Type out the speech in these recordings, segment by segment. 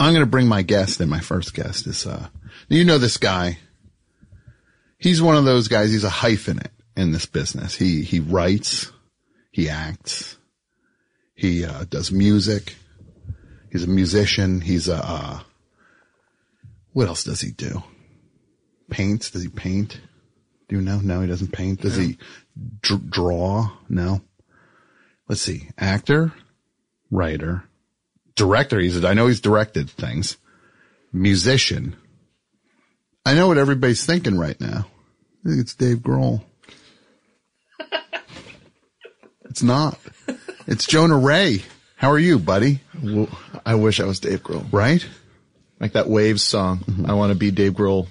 I'm going to bring my guest, and my first guest is, uh, you know this guy. He's one of those guys. He's a hyphenate in this business. He, he writes, he acts, he, uh, does music. He's a musician. He's a, uh, what else does he do? Paints? Does he paint? Do you know? No, he doesn't paint. Does he dr- draw? No. Let's see. Actor, writer, director. He's, I know he's directed things. Musician. I know what everybody's thinking right now. I think it's Dave Grohl. it's not. It's Jonah Ray. How are you, buddy? Well, I wish I was Dave Grohl. Right? Like that Wavves song. I want to be Dave Grohl.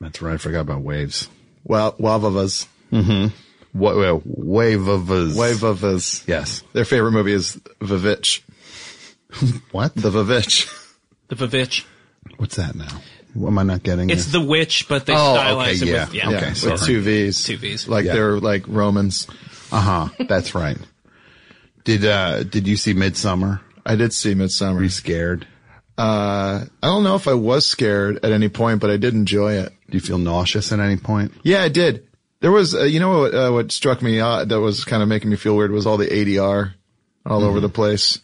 That's right. I forgot about Wavves. Well, Wavavas. Mm-hmm. What, well, wave of us. Wavavas. Yes. Their favorite movie is Vavitch. What? The Vavitch. The Vavitch. What's that now? What am I not getting? It's here? the witch, but they Oh, stylize okay, it yeah. with, yeah. Okay, yeah, sorry. with two V's. Two Vs. Like Yeah. they're like Romans. Uh huh. That's right. Did uh did you see Midsommar? I did see Were Midsommar. you scared? Uh, I don't know if I was scared at any point, but I did enjoy it. Do you feel nauseous at any point? Yeah, I did. There was, uh, you know what, uh, what struck me uh, that was kind of making me feel weird was all the ADR all over the place.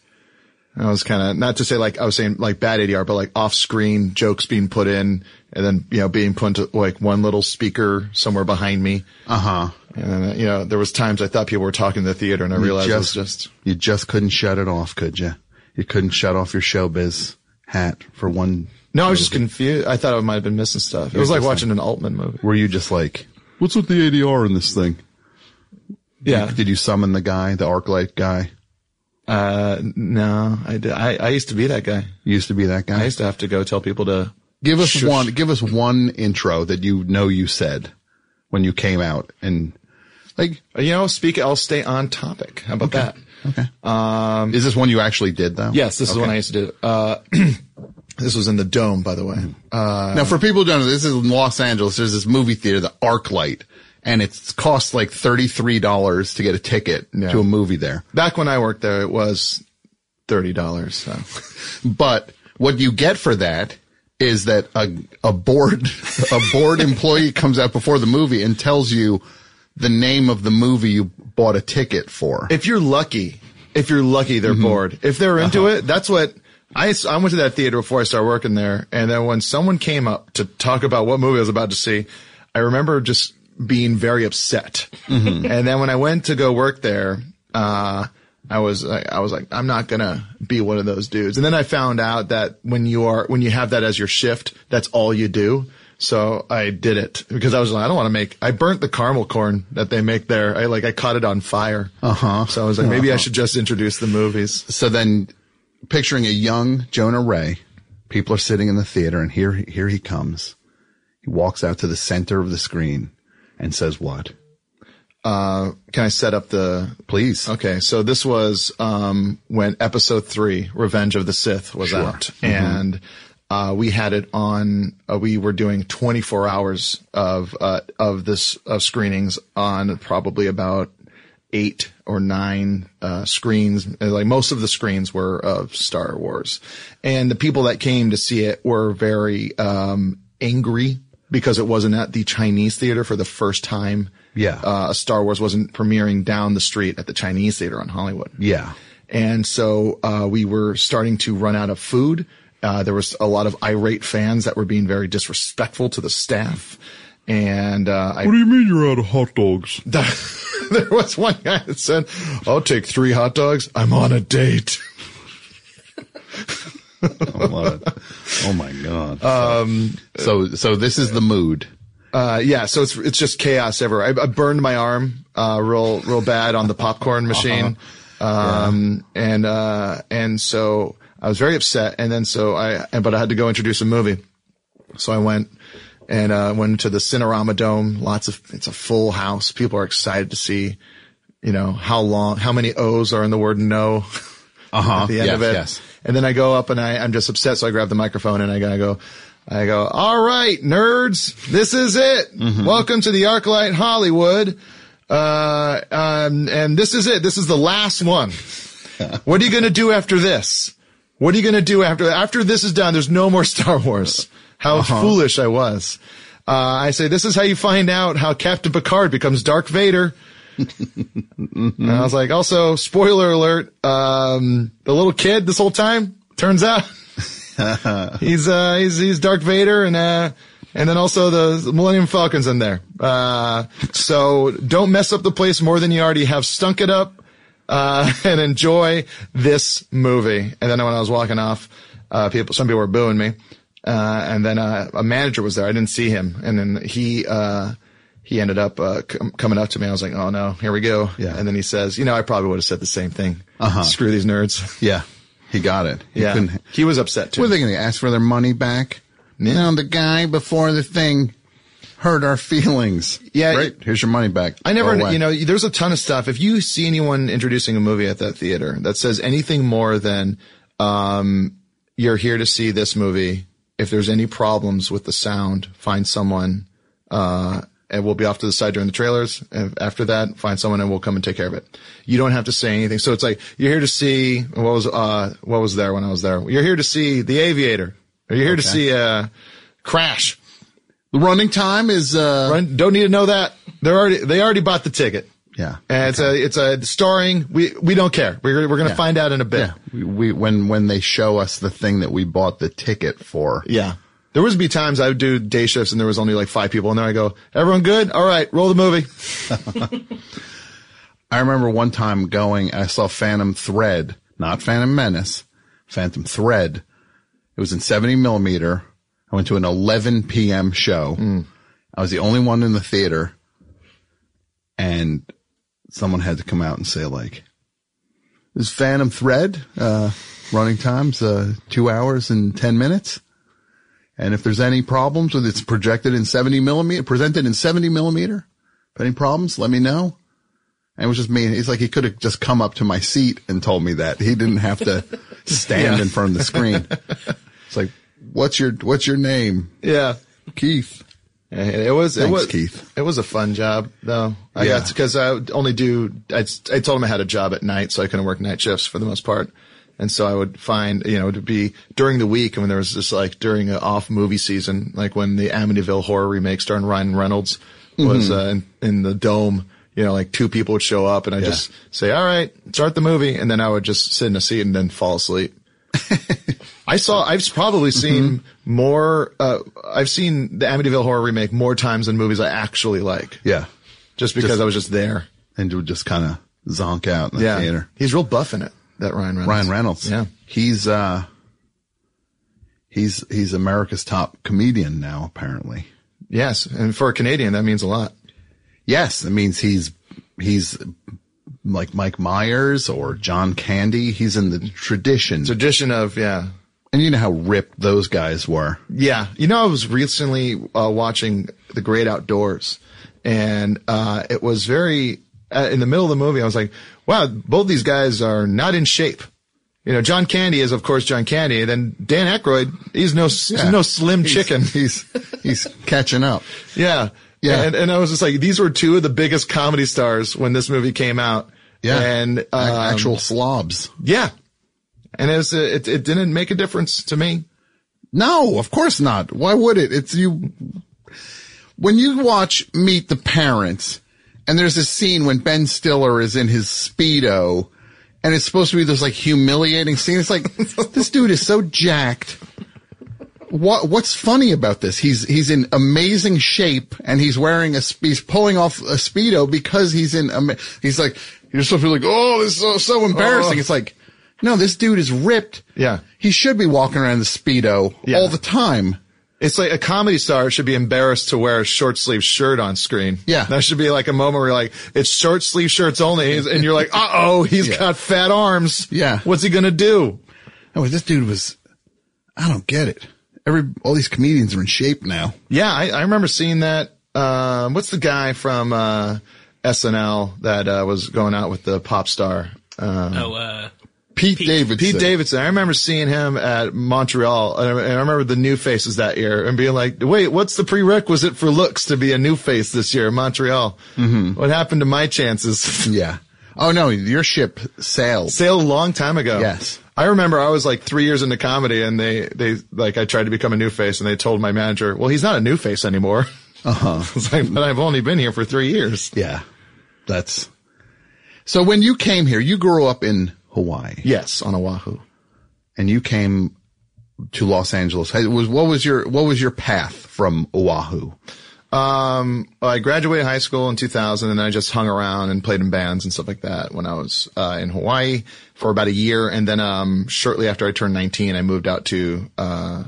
I was kind of, not to say like, I was saying like bad ADR, but like off screen jokes being put in and then, you know, being put into like one little speaker somewhere behind me. Uh huh. And then, you know, there was times I thought people were talking in the theater and I realized it was just, you just couldn't shut it off, could you? You couldn't shut off your showbiz hat for one. no, I was just confused. I thought I might have been missing stuff. It was like watching an Altman movie. Were you just like, what's with the ADR in this thing? Yeah. Did you summon the guy, the ArcLight guy? Uh, no, I. I, I used to be that guy. You used to be that guy. I used to have to go tell people to Give us Shush. one. Give us one intro that you know you said when you came out, and like, You know, speak. I'll stay on topic. How about that? okay. Um, is this one you actually did though? Yes, this is Okay. what I used to do. Uh, this was in the dome, by the way. Uh, Now, for people who don't know, this is in Los Angeles. There's this movie theater, the ArcLight, and it costs like $33 to get a ticket Yeah. to a movie there. back when I worked there, it was thirty dollars. So. But what you get for that is that a, a board, a board employee comes out before the movie and tells you the name of the movie you bought a ticket for. If you're lucky, if you're lucky, they're mm-hmm. bored. If they're uh-huh. into it, that's what I, I went to that theater before I started working there. And then when someone came up to talk about what movie I was about to see, I remember just being very upset. And then when I went to go work there, uh, I was, I was like, I'm not gonna be one of those dudes. And then I found out that when you are, when you have that as your shift, that's all you do. So I did it because I was like, I don't want to make, I burnt the caramel corn that they make there. I like, I caught it on fire. Uh huh. So I was like, maybe I should just introduce the movies. so then picturing a young Jonah Ray, people are sitting in the theater and here, here he comes. He walks out to the center of the screen and says what? Uh, can I set up the, Please. Okay, so this was um, when episode three, Revenge of the Sith, was out, and uh, we had it on. Uh, we were doing 24 hours of uh, of this of screenings on probably about eight or nine uh, screens. Uh, Like most of the screens were of Star Wars, and the people that came to see it were very um, angry because it wasn't at the Chinese theater for the first time. Yeah. uh, Star Wars wasn't premiering down the street at the Chinese theater on Hollywood. Yeah. And so, uh, we were starting to run out of food. Uh, there was a lot of irate fans that were being very disrespectful to the staff. And, uh, I, do you mean you're out of hot dogs? there was one guy that said, I'll take three hot dogs. I'm on a date. oh my God. Um, so, so this is the mood. Uh, yeah, so it's, it's just chaos everywhere. I, I burned my arm, uh, real, real bad on the popcorn machine. Um, and, uh, and so I was very upset. And then so I, but I had to go introduce a movie. So I went and, uh, went to the Cinerama Dome. Lots of, it's a full house. People are excited to see, you know, how long, how many O's are in the word no. Uh-huh. At the end Yes, of it. yes. And then I go up and I, I'm just upset. So I grab the microphone and I gotta go, I go, all right, nerds, this is it. Mm-hmm. Welcome to the Arclight Hollywood. Uh, um, and this is it. This is the last one. what are you going to do after this? What are you going to do after after this is done? There's no more Star Wars. How foolish I was. Uh, I say this is how you find out how Captain Picard becomes Dark Vader. And I was like, also spoiler alert: um, the little kid this whole time turns out he's uh he's he's Dark Vader and uh and then also the Millennium Falcon's in there. Uh so don't mess up the place more than you already have stunk it up. Uh and enjoy this movie. And then when I was walking off, uh people some people were booing me. Uh and then uh, a manager was there. I didn't see him. And then he uh he ended up uh, com- coming up to me. I was like, "Oh no, here we go." Yeah. And then he says, "You know, I probably would have said the same thing. Uh-huh. Screw these nerds." Yeah. He got it. He Yeah. He was upset too. What are they going to ask for their money back? No, the guy before the thing hurt our feelings. Yeah, Great. Here's your money back. I never, you know, there's a ton of stuff. If you see anyone introducing a movie at that theater that says anything more than, um, you're here to see this movie. If there's any problems with the sound, find someone, uh, and we'll be off to the side during the trailers. And after that, find someone and we'll come and take care of it. You don't have to say anything. So it's like, you're here to see, what was, uh, what was there when I was there? You're here to see The Aviator. Or you're here to see, uh, Crash. the running time is, uh, Run, don't need to know that. They're already, they already bought the ticket. yeah. And it's a, it's a starring. We, we don't care. We're, we're going to Yeah. find out in a bit. Yeah. We, we, when, when they show us the thing that we bought the ticket for. Yeah. There was be times I would do day shifts and there was only like five people and there I go, everyone good? All right, roll the movie. I remember one time going, I saw Phantom Thread, not Phantom Menace, Phantom Thread. It was in 70 millimeter. I went to an 11 p.m. show. I was the only one in the theater and someone had to come out and say like, this Phantom Thread, uh, running times, uh, two hours and 10 minutes. And if there's any problems with it's projected in 70 millimeter, presented in 70 millimeter, if any problems, let me know. And it was just me. He's like, he could have just come up to my seat and told me that. He didn't have to stand Yeah. in front of the screen. It's like, what's your, what's your name? Yeah. Keith. And It was, it was, Keith. it was a fun job though. I Yeah. got, cause I would only do, I, I told him I had a job at night, so I couldn't work night shifts for the most part. And so I would find, you know, to be during the week when there was just like during an off movie season, like when the Amityville horror remake starring Ryan Reynolds was, uh, in, in the dome, you know, like two people would show up and I Yeah. just say, all right, start the movie. And then I would just sit in a seat and then fall asleep. I saw, I've probably seen more, uh, I've seen the Amityville horror remake more times than movies I actually like. Yeah. Just because Just- I was just there. And would just kind of zonk out in the Yeah. theater. He's real buff in it, that Ryan Reynolds. Ryan Reynolds. Yeah. He's, uh, he's, he's America's top comedian now, apparently. Yes. And for a Canadian, that means a lot. Yes. It means he's, he's like Mike Myers or John Candy. He's in the tradition. Tradition of, yeah. And you know how ripped those guys were. Yeah. You know, I was recently uh, watching The Great Outdoors and, uh, it was very, uh, in the middle of the movie, I was like, wow, both these guys are not in shape. You know, John Candy is of course John Candy. Then Dan Aykroyd, he's no, he's no slim chicken. He's, he's catching up. Yeah. Yeah. And, and I was just like, these were two of the biggest comedy stars when this movie came out. Yeah. And, um, actual slobs. yeah. And it was, uh, it, it didn't make a difference to me. No, of course not. Why would it? It's you. When you watch Meet the Parents, and there's this scene when Ben Stiller is in his speedo, and it's supposed to be this like humiliating scene. It's like this dude is so jacked. What What's funny about this? He's he's in amazing shape, and he's wearing a he's pulling off a speedo because he's in. He's like you're supposed to be like, oh, this is so, so oh. embarrassing. Oh. It's like. No, this dude is ripped. Yeah. He should be walking around the Speedo Yeah. all the time. It's like a comedy star should be embarrassed to wear a short sleeve shirt on screen. Yeah. That should be like a moment where you're like, it's short sleeve shirts only. And you're like, uh oh, he's Yeah. got fat arms. Yeah. What's he going to do? Oh, this dude was, I don't get it. Every, all these comedians are in shape now. Yeah. I, I remember seeing that. Um, what's the guy from, uh, SNL that, uh, was going out with the pop star? Um, Oh, uh, Pete, Davidson. Pete Davidson. I remember seeing him at Montreal, and I and I remember the new faces that year, and being like, "Wait, what's the prerequisite for looks to be a new face this year in Montreal? Mm-hmm. What happened to my chances?" Yeah. Oh no, your ship sailed. Sailed a long time ago. Yes. I remember I was like three years into comedy and they, they, like, I tried to become a new face and they told my manager, well, he's not a new face anymore. Uh huh. It's like, but I've only been here for three years. Yeah. That's so when you came here, you grew up in Hawaii Yes, on Oahu. and you came to Los Angeles. Hey, Was what was your what was your path from Oahu? Um, I graduated high school in 2000 and I just hung around and played in bands and stuff like that when I was, uh, in Hawaii for about a year. And then, um, shortly after I turned 19, I moved out to, uh,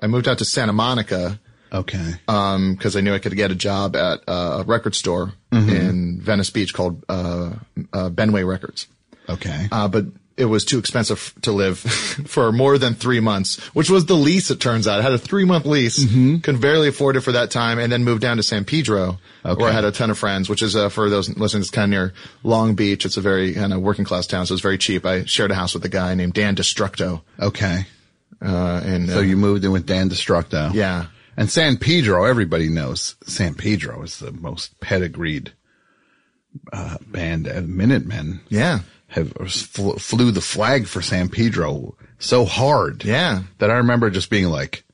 I moved out to Santa Monica, Okay. um, cause I knew I could get a job at a record store in Venice Beach called, uh, uh, Benway Records. Okay. Uh, but it was too expensive to live for more than three months, which was the lease, it turns out. I had a three month lease, could barely afford it for that time, and then moved down to San Pedro, Okay. where I had a ton of friends, which is, uh, for those listening, it's kind of near Long Beach. It's a very kind of working class town, so it's very cheap. I shared a house with a guy named Dan Destructo. okay. Uh, and, So uh, you moved in with Dan Destructo. yeah. And San Pedro, everybody knows San Pedro is the most pedigreed uh, band. Minutemen Yeah. Have fl- flew the flag for San Pedro so hard. Yeah. That I remember just being like,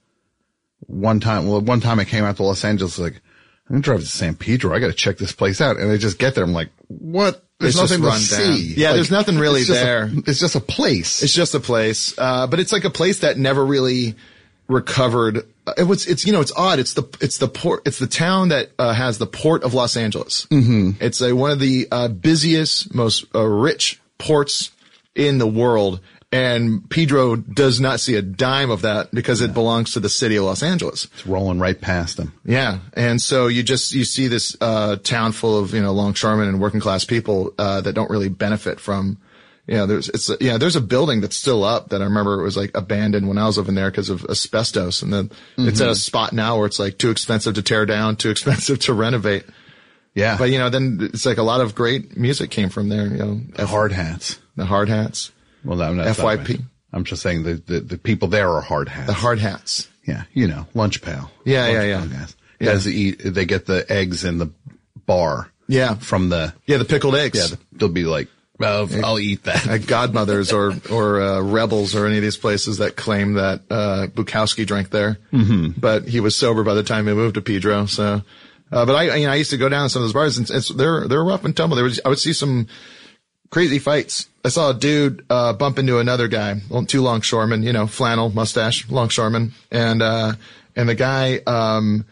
one time, well, one time I came out to Los Angeles, like, I'm gonna drive to San Pedro. I got to check this place out. And I just get there. I'm like, what? There's It's nothing to run down. see. Yeah, Like, there's nothing really it's just a- there. it's just a place. It's just a place, uh, but it's like a place that never really recovered. Uh, It was, it's, you know, it's odd. It's the, it's the port, it's the town that, uh, has the port of Los Angeles. Mm-hmm. It's a, one of the, uh, busiest, most uh, rich ports in the world. And Pedro does not see a dime of that because it belongs to the city of Los Angeles. It's rolling right past them. Yeah. And so you just, you see this, uh, town full of, you know, longshoremen and working class people, uh, that don't really benefit from, you know, there's, it's, yeah, there's a building that's still up that I remember it was like abandoned when I was living there because of asbestos. And then it's at a spot now where it's like too expensive to tear down, too expensive to renovate. Yeah. But you know, then it's like a lot of great music came from there, you know, the hard hats. the hard hats, Well, no, no, FYP. I'm just saying the, the, the people there are hard hats. the hard hats. Yeah, you know, lunch pal. Yeah, Lunch yeah, yeah. Guys. Guys eat, they get the eggs in the bar. Yeah. From the, Yeah. The pickled eggs. yeah, they'll be like, well, I'll eat that. at Godmothers or or uh, Rebels or any of these places that claim that uh, Bukowski drank there, mm-hmm. but he was sober by the time he moved to Pedro. So, uh, but I you know I used to go down to some of those bars and it's, they're they're rough and tumble. There was I would see some crazy fights. I saw a dude uh, bump into another guy, two longshoremen, you know, flannel mustache, longshoreman, and uh, and the guy um,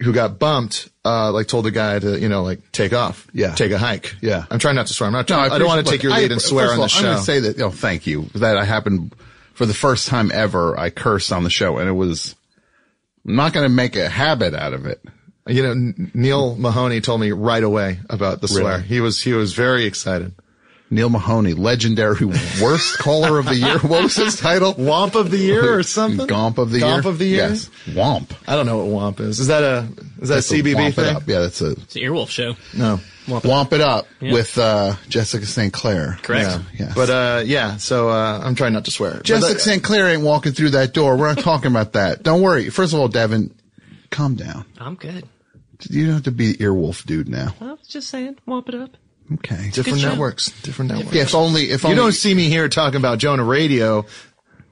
who got bumped. Uh, like told the guy to, you know, like take off. Yeah. Take a hike. Yeah. I'm trying not to swear. I'm not, No, I, don't want to take your lead I- and swear on the show. I'm going to say that, oh, thank you. That I happened for the first time ever. I cursed on the show and it was, I'm not going to make a habit out of it. You know, Neil Mahoney told me right away about the swear. Really? He was, he was very excited. Neil Mahoney, legendary worst caller of the year. What was his title? Womp of the year or something? Gomp of the year. Gomp of the year? Yes. Womp. I don't know what Womp is. Is that a, is that That's a CBB Womp thing? Yeah, that's a It's the Earwolf show. No. Womp It Up Yeah. with, uh, Jessica St. Clair. Correct. Yeah. Yes. But, uh, yeah, so, uh, I'm trying not to swear. Jessica that- St. Clair ain't walking through that door. We're not talking about that. Don't worry. First of all, Devin, calm down. I'm good. You don't have to be the earwolf dude now. I was just saying, womp it up. Okay. different Good show. networks, different networks. Yeah, if only, if only You only. don't see me here talking about Jonah Raydio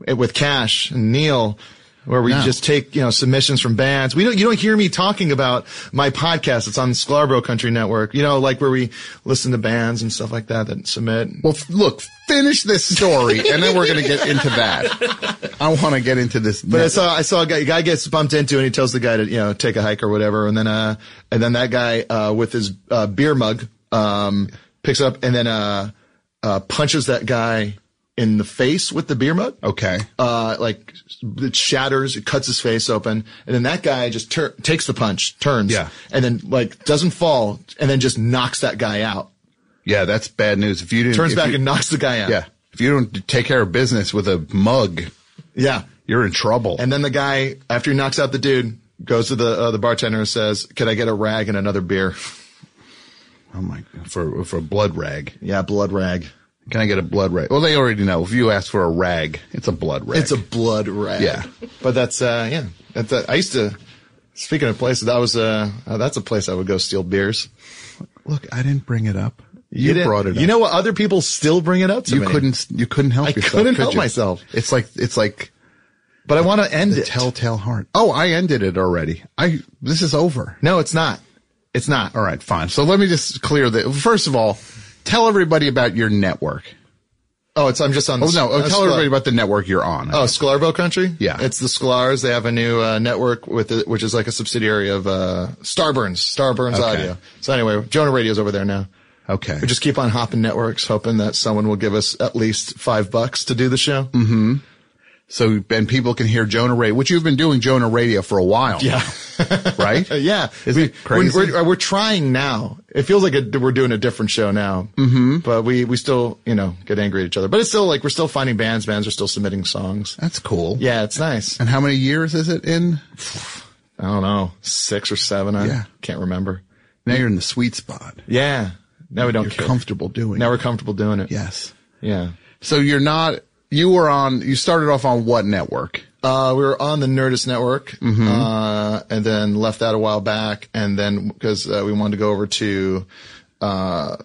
eh, with Cash and Neil, where we No. just take you know submissions from bands. We don't. You don't hear me talking about my podcast. It's on the Sklarbro Country Network. You know, like where we listen to bands and stuff like that that submit. Well, f- look, finish this story and then we're going to get into that. I want to get into this. But I saw I saw a guy, a guy gets bumped into and he tells the guy to you know take a hike or whatever, and then uh and then that guy uh with his uh, beer mug um picks up and then uh uh punches that guy in the face with the beer mug. okay. uh, like it shatters, it cuts his face open, and then that guy just tur- takes the punch, turns, Yeah. and then like doesn't fall, and then just knocks that guy out. Yeah, that's bad news. If you didn't, Turns back you- and knocks the guy out. yeah, if you don't take care of business with a mug, yeah. you're in trouble. And then the guy, after he knocks out the dude, goes to the uh, the bartender and says, "Can I get a rag and another beer?" oh my, god. for for blood rag. Yeah, blood rag. Can I get a blood rag? Well, they already know. If you ask for a rag, it's a blood rag. It's a blood rag. Yeah. but that's uh yeah. That's uh, I used to. Speaking of places, that was uh, uh that's a place I would go steal beers. look. I didn't bring it up. You, didn't- brought it up. You know what? Other people still bring it up to you me. couldn't, you couldn't help I yourself. I couldn't could help you? myself. It's like, it's like but I want to end the it. telltale heart. Oh, I ended it already. I, this is over. no, it's not. It's not. All right, fine. So let me just clear that. First of all, tell everybody about your network. Oh, it's I'm just on. The, Oh no, oh, uh, tell Sklar- everybody about the network you're on. Oh, Sklarbro Country. Yeah. it's the Sklars. They have a new uh, network with it, which is like a subsidiary of uh, Starburns. Starburns Okay. Audio. So anyway, Jonah Raydio's over there now. okay. We just keep on hopping networks, hoping that someone will give us at least five bucks to do the show. Mm-hmm. So, and people can hear Jonah Raydio, which you've been doing Jonah Raydio for a while. Yeah. right? Yeah, Isn't we, it crazy? We're, we're, we're trying now. It feels like a, we're doing a different show now, mm-hmm. but we we still you know get angry at each other. But it's still like we're still finding bands. Bands are still submitting songs. That's cool. Yeah, it's nice. And how many years is it in? I don't know, six or seven. I Yeah. can't remember. Now you're in the sweet spot. Yeah, now we don't You're care. comfortable doing now it. we're comfortable doing it. Yes. yeah. So you're not, you were on, you started off on what network? Uh, we were on the Nerdist Network, Mm-hmm. uh, and then left that a while back, and then because uh, we wanted to go over to uh,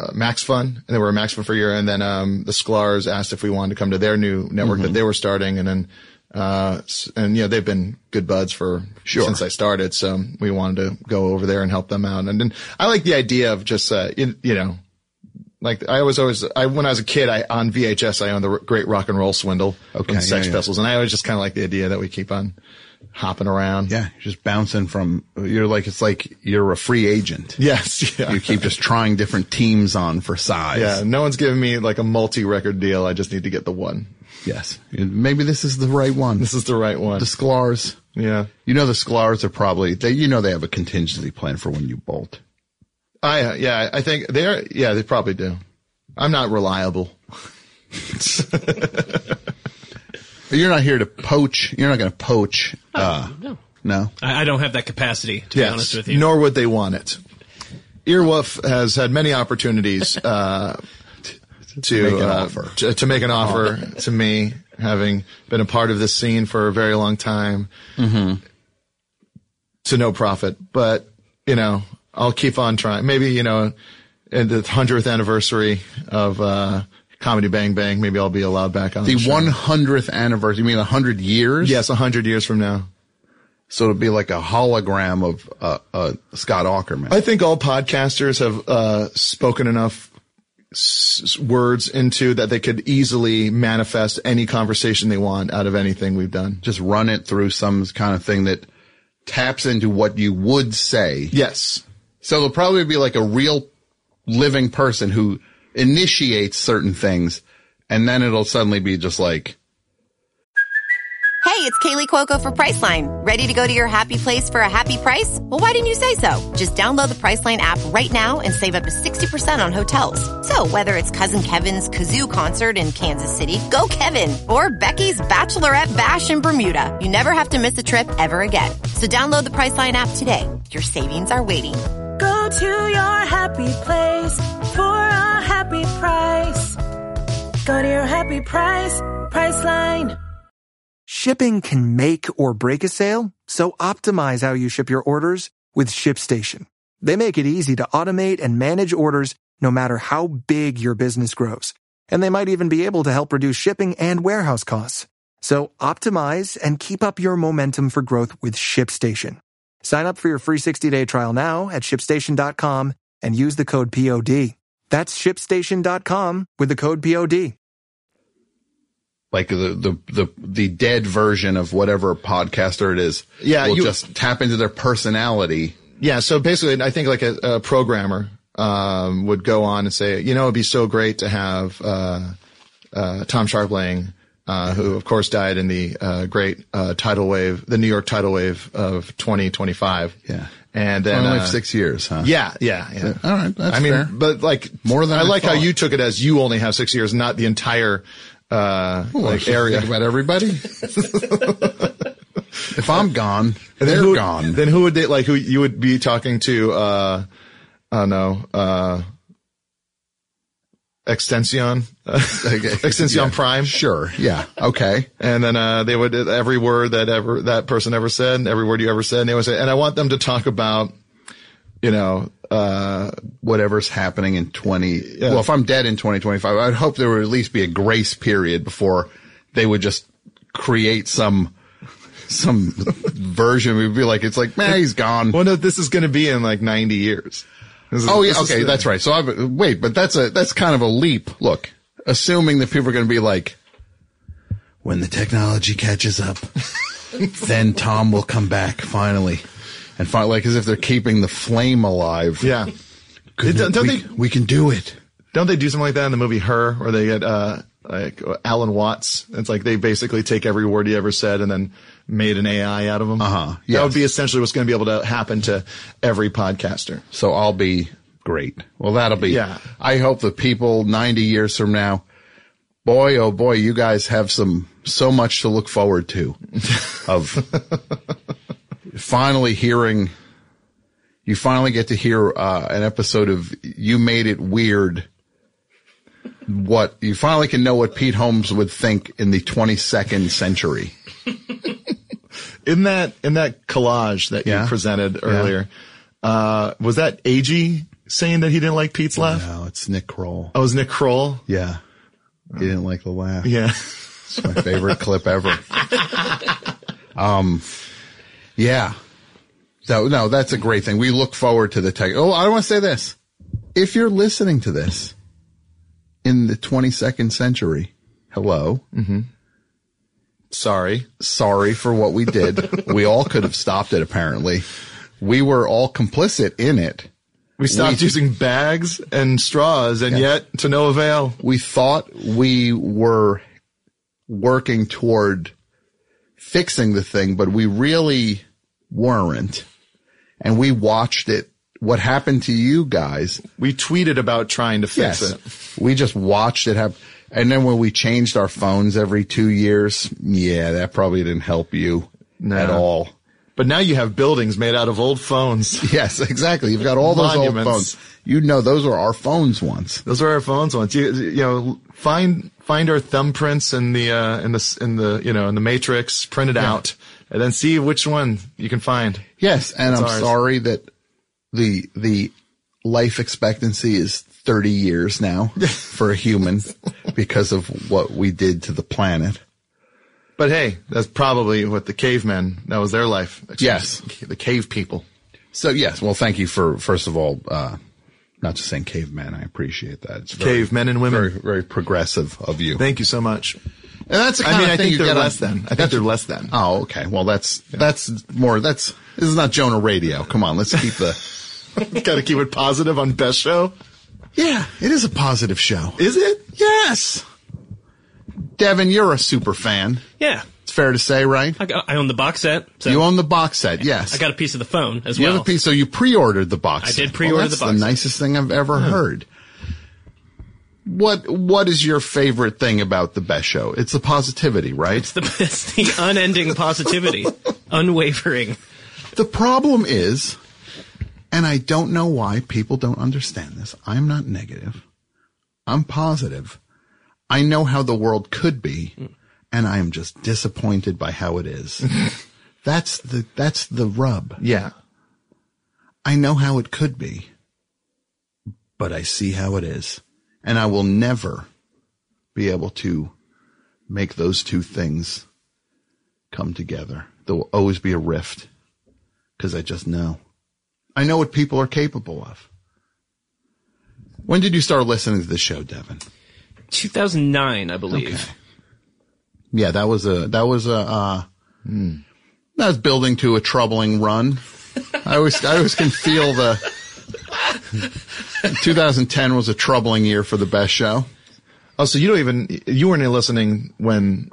uh, Max Fun, and they were at Max Fun for a year, and then um, the Sklars asked if we wanted to come to their new network Mm-hmm. that they were starting, and then uh, and you know they've been good buds for Sure. since I started, so we wanted to go over there and help them out, and then I like the idea of just uh, you, you know. Like I was always, I when I was a kid, I on VHS I owned the Great Rock and Roll Swindle Okay, Sex yeah, yeah. Pistols, and I always just kind of like the idea that we keep on hopping around. Yeah. Just bouncing from, you're like, it's like you're a free agent. Yes. Yeah. You keep just trying different teams on for size. yeah. No one's giving me like a multi-record deal. I just need to get the one. Yes. Maybe this is the right one. This is the right one. the Sklars. yeah. You know, the Sklars are probably, they, you know, they have a contingency plan for when you bolt. I, uh, yeah, I think they're, yeah, they probably do. I'm not reliable. But you're not here to poach. You're not going to poach. Uh, No. no. I, I don't have that capacity, to be honest with you. Nor would they want it. Earwolf has had many opportunities, uh, to, make an uh, offer. To, to make an offer to me, having been a part of this scene for a very long time, Mm-hmm. to no profit. But you know, I'll keep on trying. Maybe you know, in the hundredth anniversary of uh, Comedy Bang Bang, maybe I'll be allowed back on The the, show. 100th anniversary. You mean 100 years? Yes, a hundred years from now. So it'll be like a hologram of uh, uh, Scott Aukerman. I think all podcasters have uh, spoken enough s- words into that they could easily manifest any conversation they want out of anything we've done. Just run it through some kind of thing that taps into what you would say. Yes. So it'll probably be like a real living person who initiates certain things and then it'll suddenly be just like, Hey, it's Kaley Cuoco for Priceline. Ready to go to your happy place for a happy price? Well, why didn't you say so? Just download the Priceline app right now and save up to 60% on hotels. So whether it's Cousin Kevin's Kazoo concert in Kansas City, go Kevin, or Becky's Bachelorette Bash in Bermuda, you never have to miss a trip ever again. So download the Priceline app today. Your savings are waiting. Go to your happy place for a happy price. Go to your happy price, Priceline. Shipping can make or break a sale, so optimize how you ship your orders with ShipStation. They make it easy to automate and manage orders no matter how big your business grows. And they might even be able to help reduce shipping and warehouse costs. So optimize and keep up your momentum for growth with ShipStation. Sign up for your free 60-day trial now at shipstation.com and use the code POD. That's shipstation.com with the code POD. like the, the, the, the dead version of whatever podcaster it is. Yeah, Will you- just tap into their personality. Yeah. So basically, I think like a, a programmer um, would go on and say, you know, it'd be so great to have uh, uh, Tom Scharpling, uh, who of course died in the uh, great uh, tidal wave, the New York tidal wave of 2025. Yeah. And then Only uh, six years, huh? Yeah, yeah, yeah. All right, that's I mean, fair. but like More than I I like how you took it as you only have six years, not the entire uh like area. about everybody. if I'm gone, then they're who, gone. Then who would they like? Who you would be talking to? uh I don't know. Uh Extension, Extension Yeah. Prime, Sure. Yeah. Okay. and then uh they would every word that ever that person ever said, every word you ever said, and they would say, and I want them to talk about you know, uh, whatever's happening in 20. Well, if I'm dead in 2025, I'd hope there would at least be a grace period before they would just create some, some version. We'd be like, it's like, man, he's gone. well, no, this is going to be in like 90 years. Is- Oh yeah, okay, the- that's right. So I wait, but that's a that's kind of a leap. Look, assuming that people are going to be like, when the technology catches up, then Tom will come back finally, and find like as if they're keeping the flame alive. Yeah. Good, Don't- don't we, they- we can do it. Don't they do something like that in the movie Her, where they get uh like Alan Watts? It's like they basically take every word he ever said and then made an AI out of them. Uh-huh, That would be essentially what's going to be able to happen to every podcaster. So I'll be great. Well, that'll be. Yeah. I hope the people 90 years from now, boy, oh boy, you guys have some, so much to look forward to of finally hearing, you finally get to hear, uh, an episode of You Made It Weird. What you finally can know what Pete Holmes would think in the 22nd century. In that in that collage that Yeah. you presented earlier, uh, was that AG saying that he didn't like Pete's laugh? No, it's Nick Kroll. Oh, it was Nick Kroll? Yeah. He didn't like the laugh. Yeah. It's my favorite clip ever. Um, yeah. So no, that's a great thing. We look forward to the tech. Oh, I want to say this. If you're listening to this in the 22nd century, hello. Sorry. Sorry for what we did. we all could have stopped it apparently. We were all complicit in it. We stopped We- using bags and straws and yet to no avail. we thought we were working toward fixing the thing, but we really weren't. And we watched it. What happened to you guys? We tweeted about trying to fix Yes. it. We just watched it happen. And then when we changed our phones every two years, yeah, that probably didn't help you No. at all. But now you have buildings made out of old phones. Yes, exactly. You've got all those Monuments. old phones. You know, those are our phones once. Those are our phones once. You, you know, find find our thumbprints in the uh, in the in the you know in the matrix, print it out, and then see which one you can find. Yes, and I'm ours. sorry that the the life expectancy is 30 years now for a human because of what we did to the planet. But hey, that's probably what the cavemen. That was their life. Yes. the cave people. So yes, well, thank you for first of all, uh, not just saying cavemen. I appreciate that. It's very, Cavemen and women. very, very progressive of you. Thank you so much. and that's the I mean, of I think they're get on- less than. I think they're less than. Oh, okay. Well, that's that's more. That's this is not Jonah Raydio. Come on, let's keep the. Got to keep it positive on best show. Yeah, it is a positive show. Is it? Yes. Devin, you're a super fan. Yeah. It's fair to say, right? I, got, I own the box set. So You own the box set, yes. I got a piece of the phone as well. You well. have a piece, so you pre-ordered the box. I set. did pre-order Well, the that's box The nicest thing I've ever heard. What What is your favorite thing about the best show? It's the positivity, right? It's the, it's the unending positivity, unwavering. The problem is, and I don't know why people don't understand this. I'm not negative. I'm positive. I know how the world could be, and I am just disappointed by how it is. that's the that's the rub. Yeah. I know how it could be, but I see how it is. And I will never be able to make those two things come together. There will always be a rift because I just know. I know what people are capable of. When did you start listening to the show, Devin? 2009, I believe. Okay. Yeah, that was a, that was a, uh, that was building to a troubling run. I always, I always can feel the, 2010 was a troubling year for the best show. Oh, so you don't even you weren't listening when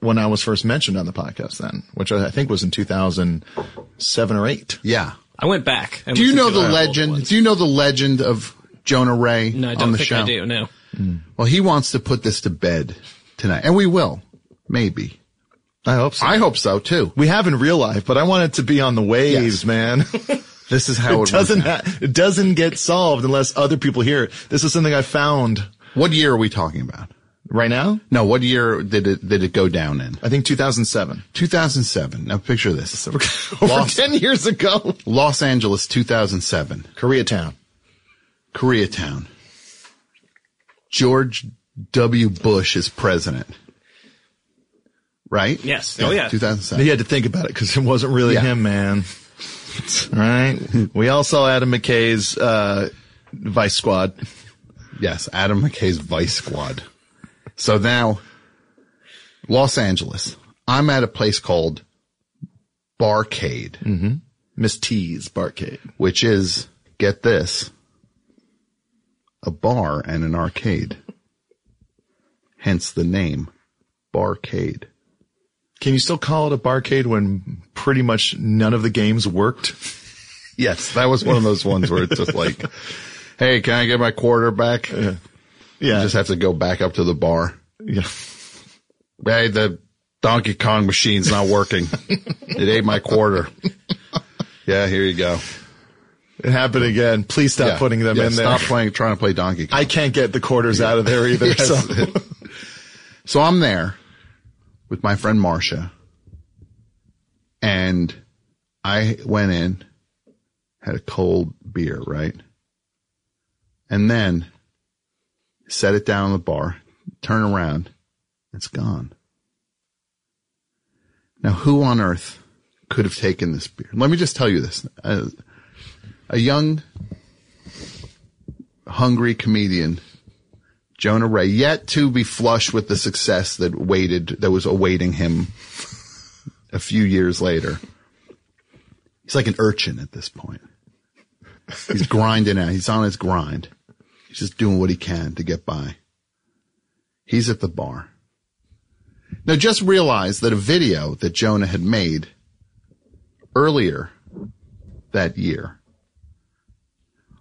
when I was first mentioned on the podcast then, which I think was in 2007 or 8. Yeah. I went back. and Do you know the legend? Do you know the legend of Jonah Ray No, I don't the think show? I do. No. Hmm. Well, he wants to put this to bed tonight and we will. Maybe. I hope so. I hope so too. we have in real life, but I want it to be on the waves, Yes. man. This is how it it, doesn't ha- it doesn't get solved unless other people hear it. This is something I found. What year are we talking about? Right now? No, what year did it did it go down in? I think 2007. 2007. Now picture this. Over Lost. 10 years ago. Los Angeles, 2007. Koreatown. Koreatown. George W. Bush is president. Right? Yes. Oh, yeah. 2007. He had to think about it because it wasn't really Yeah. him, man. right? We all saw Adam McKay's, uh, Vice Squad. Yes, Adam McKay's Vice Squad. So now, Los Angeles. I'm at a place called Barcade, mm-hmm. Miss T's Barcade. which is, get this, a bar and an arcade. Hence the name, Barcade. Can you still call it a barcade when pretty much none of the games worked? Yes, that was one of those ones where it's just like, hey, can I get my quarter back? Yeah. You just have to go back up to the bar. yeah. Hey, the Donkey Kong machine's not working. it ate my quarter. Yeah, here you go. It happened again. Please stop Yeah, putting them yeah, in there. Stop playing, trying to play Donkey Kong. I can't get the quarters out of there either. Yes. So. So I'm there with my friend Marcia and I went in, had a cold beer, right? And then set it down on the bar, turn around, it's gone. Now who on earth could have taken this beer? Let me just tell you this. A, a young, hungry comedian Jonah Ray, yet to be flush with the success that waited, that was awaiting him a few years later. He's like an urchin at this point. He's grinding out. He's on his grind. He's just doing what he can to get by. He's at the bar. Now just realize that a video that Jonah had made earlier that year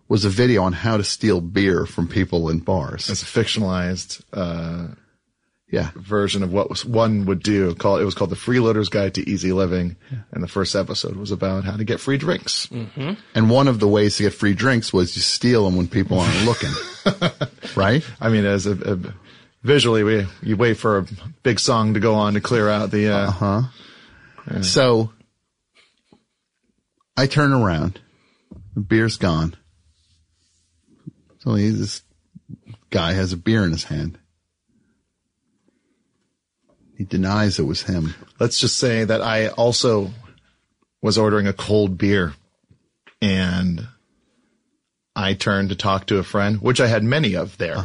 was a video on how to steal beer from people in bars. It's a fictionalized, uh, Yeah. version of what was, one would do. Called, it was called the Freeloader's Guide to Easy Living. And the first episode was about how to get free drinks. And one of the ways to get free drinks was you steal them when people aren't looking. right? I mean, as a, a visually, we, you wait for a big song to go on to clear out the, uh, Uh-huh. So I turn around. The beer's gone. So this guy has a beer in his hand. He denies it was him. let's just say that I also was ordering a cold beer and I turned to talk to a friend, which I had many of there.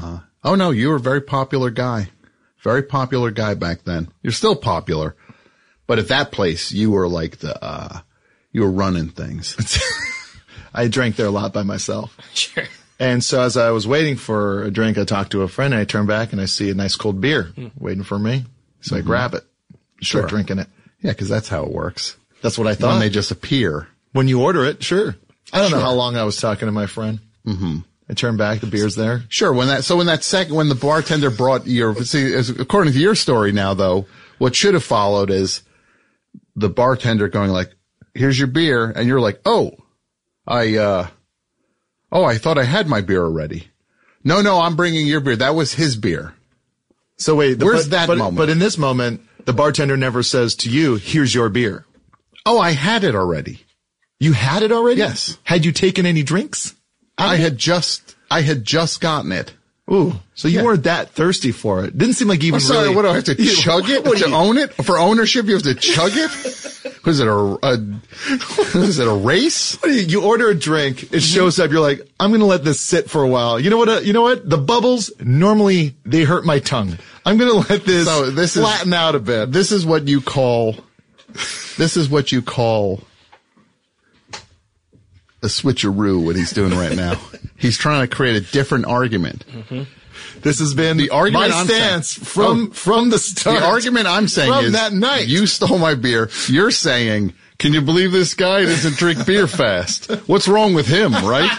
Oh no, you were a very popular guy. Very popular guy back then. You're still popular. But at that place, you were like the, uh, you were running things. I drank there a lot by myself. Sure. And so as I was waiting for a drink, I talked to a friend and I turn back and I see a nice cold beer waiting for me. So I grab it, start Sure. drinking it. Yeah, cause that's how it works. That's what I When thought. they just appear. when you order it, sure. I don't know how long I was talking to my friend. Mm-hmm. I turned back, the beer's there. Sure. When that, so when that second, when the bartender brought your, see, as, according to your story now though, what should have followed is the bartender going like, here's your beer. And you're like, oh, I, uh, oh, I thought I had my beer already. No, no, I'm bringing your beer. That was his beer. So wait, the- Where's but- that but, moment? But in this moment, the bartender never says to you, here's your beer. Oh, I had it already. You had it already? Yes. Had you taken any drinks? I had just, I had just gotten it. Ooh. So you Yeah. weren't that thirsty for it. Didn't seem like you even I'm sorry, really. what do I have to chug it What to you- own it? For ownership, you have to chug it? Was it a, a is it a race? What you, you order a drink, Mm-hmm. it shows up, you're like, I'm gonna let this sit for a while. You know what, uh, you know what? The bubbles, normally they hurt my tongue. I'm gonna let this, So this is- flatten out a bit. This is what you call, this is what you call a switcheroo, what he's doing right now. He's trying to create a different argument. Mm-hmm. This has been The argument my I'm stance saying- from, Oh. from the start. The argument I'm saying From is that night. you stole my beer. You're saying, can you believe this guy doesn't drink beer fast? What's wrong with him, right?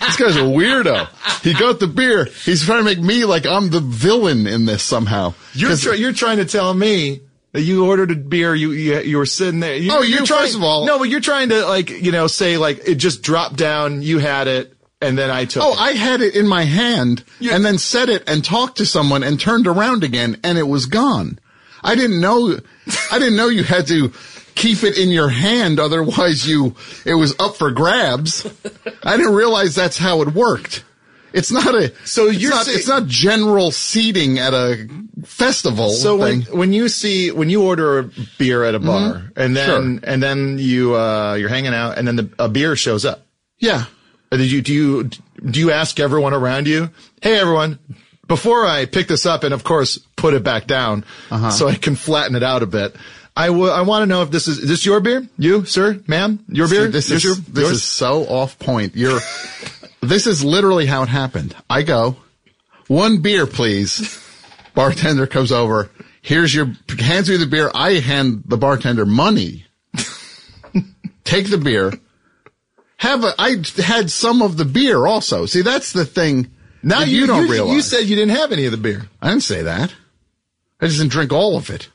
This guy's a weirdo. He got the beer. He's trying to make me like I'm the villain in this somehow. You're try, you're trying to tell me you ordered a beer, you you, you were sitting there. You, Oh, you- you're trying, first of all- no, but you're trying to like you know say like it just dropped down, you had it, and then I took. Oh, it. I had it in my hand and then set it and talked to someone and turned around again and it was gone. I didn't know, I didn't know you had to keep it in your hand. Otherwise you, it was up for grabs. I didn't realize that's how it worked. It's not a, So it's you're not, saying- it's not general seating at a festival So when, thing. when you see when you order a beer at a bar and then Mm-hmm. Sure. and then you uh you're hanging out and then the, a beer shows up. yeah. Uh, Did you do you do you ask everyone around you, "Hey everyone, before I pick this up and of course put it back down Uh-huh. so I can flatten it out a bit. I w- I want I want to know if this is is this your beer? You, sir, ma'am, your beer? See, this This is your- this yours? is so off point. You're. This is literally how it happened. I go, one beer, please. Bartender comes over. Here's your hands me the beer. I hand the bartender money. Take the beer. Have a. I had some of the beer also. See, that's the thing. now you, you don't you, realize. You said you didn't have any of the beer. I didn't say that. I just didn't drink all of it.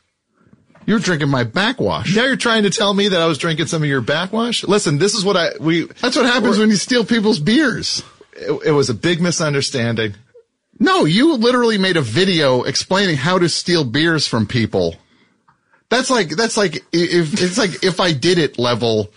You're drinking my backwash. Now you're trying to tell me that I was drinking some of your backwash. Listen, this is what I we. That's what happens when you steal people's beers. It, it was a big misunderstanding. No, you literally made a video explaining how to steal beers from people. That's like, that's like, if, it's like if I did it level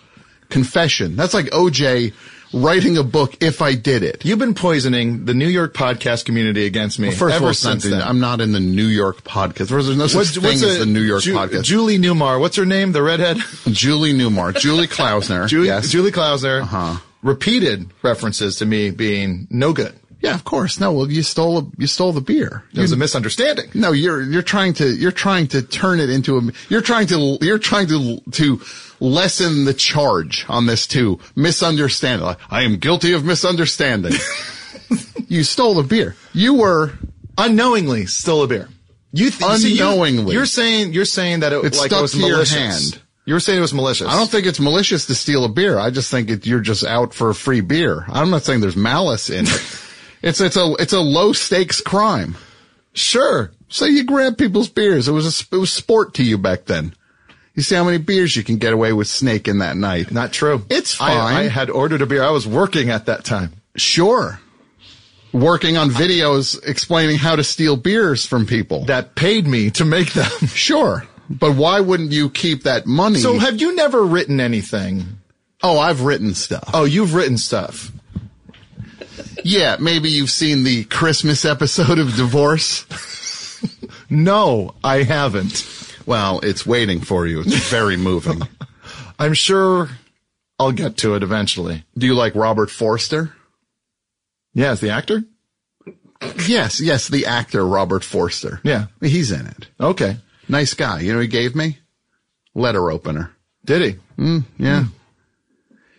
confession. That's like OJ writing a book if I did it. You've been poisoning the New York podcast community against me First of ever all, since the- then. I'm not in the New York podcast. There's no such thing as a- the New York Ju- podcast. Julie Newmar. What's her name? The redhead? Julie Newmar, Julie Klausner. Julie, yes. Julie Klausner. Uh-huh. Repeated references to me being no good. Yeah, of course. No, well, you stole, a, you stole the beer. It was a misunderstanding. No, you're you're trying to you're trying to turn it into a you're trying to you're trying to to lessen the charge on this too. Misunderstanding. Like, I am guilty of misunderstanding. you stole the beer. You were Unknowingly stole a beer. You th- see, you- Unknowingly. you're saying you're saying that it It like stuck it was to your malicious. hand. You were saying it was malicious. I don't think it's malicious to steal a beer. I just think it, you're just out for a free beer. I'm not saying there's malice in it. It's it's a it's a low stakes crime. Sure. So you grab people's beers. It was a it was sport to you back then. You see how many beers you can get away with snaking that night. Not true. It's I- fine. I, had ordered a beer. I was working at that time. Sure. Working on videos explaining how to steal beers from people. That paid me to make them. sure. But why wouldn't you keep that money? So have you never written anything? oh, I've written stuff. Oh, you've written stuff. Yeah, maybe you've seen the Christmas episode of Divorce. No, I haven't. Well, it's waiting for you. It's very moving. I'm sure I'll get to it eventually. Do you like Robert Forster? Yes, the actor? Yes, yes, the actor Robert Forster. Yeah. He's in it. Okay. Nice guy. You know he gave me? Letter opener. Did he? Mm, yeah. Hmm.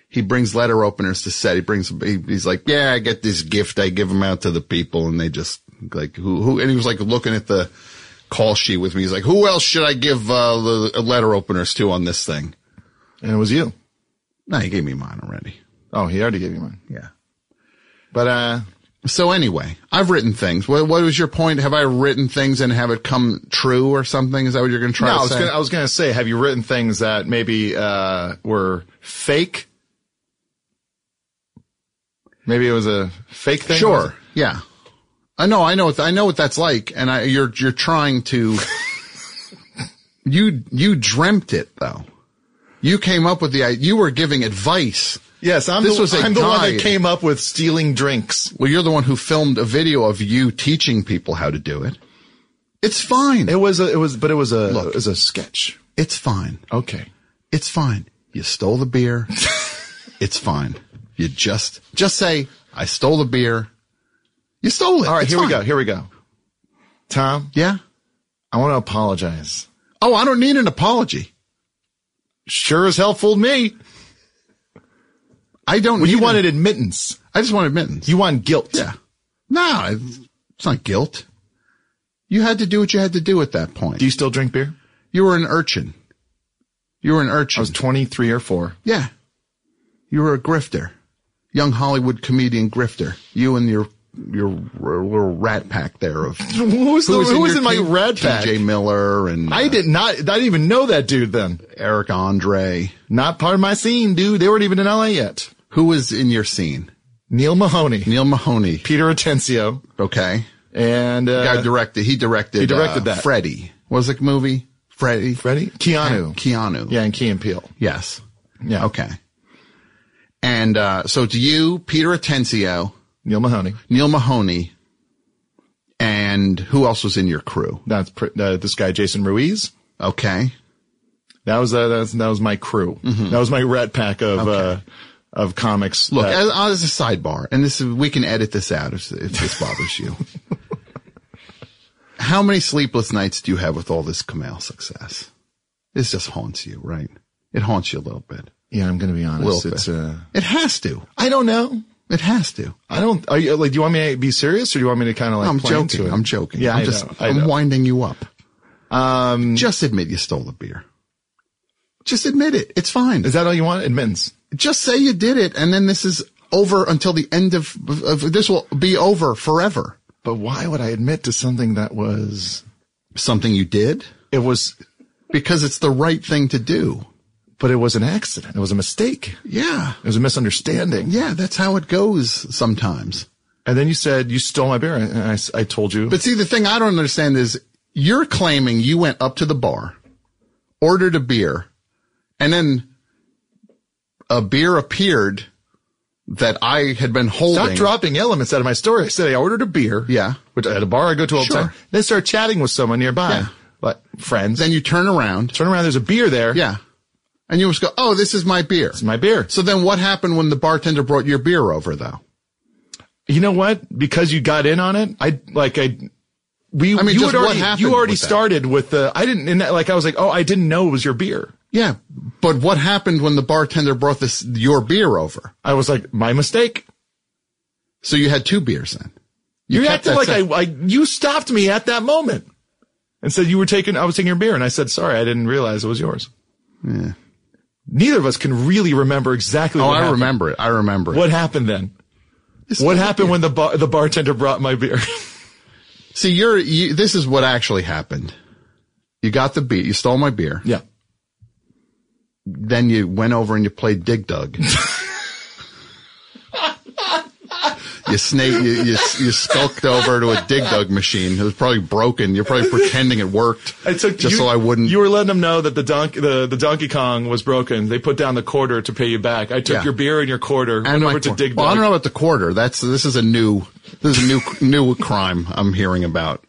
He brings letter openers to set. He brings, he, he's like, yeah, I get this gift. I give them out to the people and they just like, who, who, and he was like looking at the call sheet with me. He's like, who else should I give, uh, the letter openers to on this thing? And it was you. No, he gave me mine already. Oh, he already gave you mine. Yeah. But, uh, So anyway, I've written things. What, what was your point? Have I written things and have it come true or something? Is that what you're going to try no, I to was say? gonna, I was gonna say, have you written things that maybe, uh, were fake? Maybe it was a fake thing? Sure. Yeah. I know. I know. what- I know what that's like. And I, you're, you're trying to, you, you dreamt it though. You came up with the, you were giving advice. Yes, I'm, This the, was a I'm the one that came up with stealing drinks. Well, you're the one who filmed a video of you teaching people how to do it. It's fine. It was a, it was, but it was a, Look. it was a sketch. It's fine. Okay. It's fine. You stole the beer. it's fine. You just, just say, I stole the beer. You stole it. All right, It's here we go. Here we go. Tom, Yeah. I want to apologize. Oh, I don't need an apology. Sure as hell fooled me. I don't Well, you an- wanted admittance. I just want admittance. You want guilt. yeah. No, it's, it's not guilt. You had to do what you had to do at that point. Do you still drink beer? you were an urchin. You were an urchin. I was 23 or 4. yeah. You were a grifter. Young Hollywood comedian grifter. You and your, your little rat pack there of Who was, the, was who was your in my red pack? TJ Miller and I uh, did not, I didn't even know that dude then. Eric Andre. Not part of my scene, dude. They weren't even in LA yet. Who was in your scene? Neil Mahoney, Neil Mahoney. Peter Atencio, Okay. and uh, Guy directed, he directed, he directed uh, that. Freddie. What was the movie? Freddie? Freddie, Keanu, Keanu. yeah, and Key and Peele. Yes. Yeah, Okay. And, uh, so it's you, Peter Atencio, Neil Mahoney. Neil Mahoney, and who else was in your crew? That's pr- uh, this guy, Jason Ruiz. Okay. That was uh, that was, that was my crew. That was my rat pack of uh, of comics. Mm-hmm. Look, that- as, as a sidebar, and this is, we can edit this out if, if this bothers you. How many sleepless nights do you have with all this Kamal success? This just haunts you, right? It haunts you a little bit. Yeah, I'm going to be honest. It's uh, It has to. I don't know. It has to. I don't. Are you like? Do you want me to be serious, or do you want me to kind of like? I'm play into joking. it? I'm joking. Yeah, I'm I just, know, I I'm know. winding you up. Um, Just admit you stole the beer. Just admit it. It's fine. is that all you want? Admittance. Just say you did it, and then this is over until the end of, of this will be over forever. But why would I admit to something that was? Something you did It was, because it's the right thing to do. But it was an accident. It was a mistake. Yeah. It was a misunderstanding. Yeah, that's how it goes sometimes. And then you said you stole my beer, and I, I told you. But see, the thing I don't understand is you're claiming you went up to the bar, ordered a beer, and then a beer appeared that I had been holding. Stop dropping elements out of my story. I said I ordered a beer. Yeah. Which at a bar I go to all Sure. the time. Then start chatting with someone nearby. Yeah. Like friends. Then you turn around. turn around, there's a beer there. Yeah. And you just go, oh, this is my beer. It's my beer. So then what happened when the bartender brought your beer over though? You know what? Because you got in on it, I like I we I mean, you just had what already happened you already with started with the I didn't in that like I was like, "Oh, I didn't know it was your beer." Yeah. But what happened when the bartender brought this, your beer over? I was like, "My mistake." So you had two beers then. You, kept acted like I, I you stopped me at that moment and said you were taking I was taking your beer and I said, "Sorry, I didn't realize it was yours." Neither of us can really remember exactly Oh, what I happened. remember it. I remember it. What happened then? This- What happened when the bar, the bartender brought my beer? See, you're, you, this is what actually happened. You got the beer, you stole my beer. yeah. Then you went over and you played Dig Dug. you snake, you, you, you skulked over to a Dig Dug machine. It was probably broken. You're probably pretending it worked. I took just you- so I wouldn't. You were letting them know that the Donkey the, the Donkey Kong was broken. They put down the quarter to pay you back. I took Yeah. your beer and your quarter. went over to dig. Well, I don't know about the quarter. That's this is a new this is a new new crime I'm hearing about.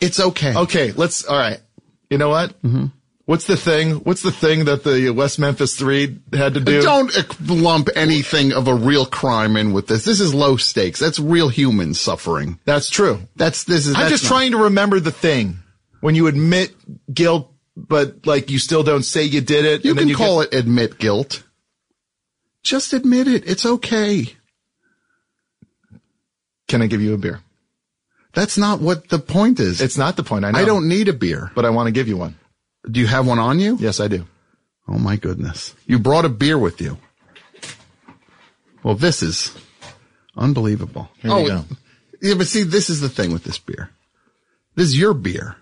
It's okay. Okay, let's. All right. You know what? Mm-hmm. What's the thing? What's the thing that the West Memphis Three had to do? Don't lump anything of a real crime in with this. This is low stakes. That's real human suffering. That's true. That's this is. I'm just not- trying to remember the thing when you admit guilt, but like you still don't say you did it. You and can then you call get, it admit guilt. Just admit it. It's okay. Can I give you a beer? That's not what the point is. It's not the point. I know. I don't need a beer. but I want to give you one. Do you have one on you? Yes, I do. Oh my goodness. You brought a beer with you. Well, this is unbelievable. Here oh, you go. yeah, but see, this is the thing with this beer. This is your beer.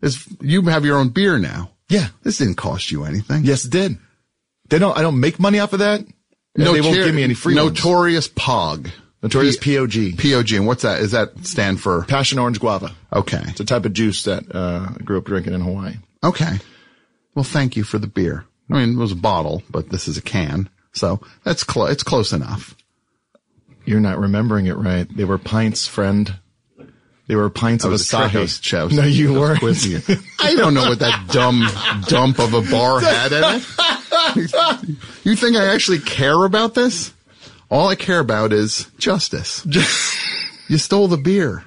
This, you have your own beer now. Yeah. This didn't cost you anything. Yes, it did. They don't. I don't make money off of that. No, they won't give me any free ones. Notorious Pog. Notorious P- POG. POG. And what's that? Is that stand for? Passion orange guava. Okay. It's a type of juice that uh, I grew up drinking in Hawaii. Okay. Well, thank you for the beer. I mean, it was a bottle, but this is a can. So that's close. It's close enough. You're not remembering it right. They were pints, friend. They were pints of a Asahi. Trejo's No, you weren't. I don't know what that dumb dump of a bar had in it. You think I actually care about this? All I care about is justice. you stole the beer.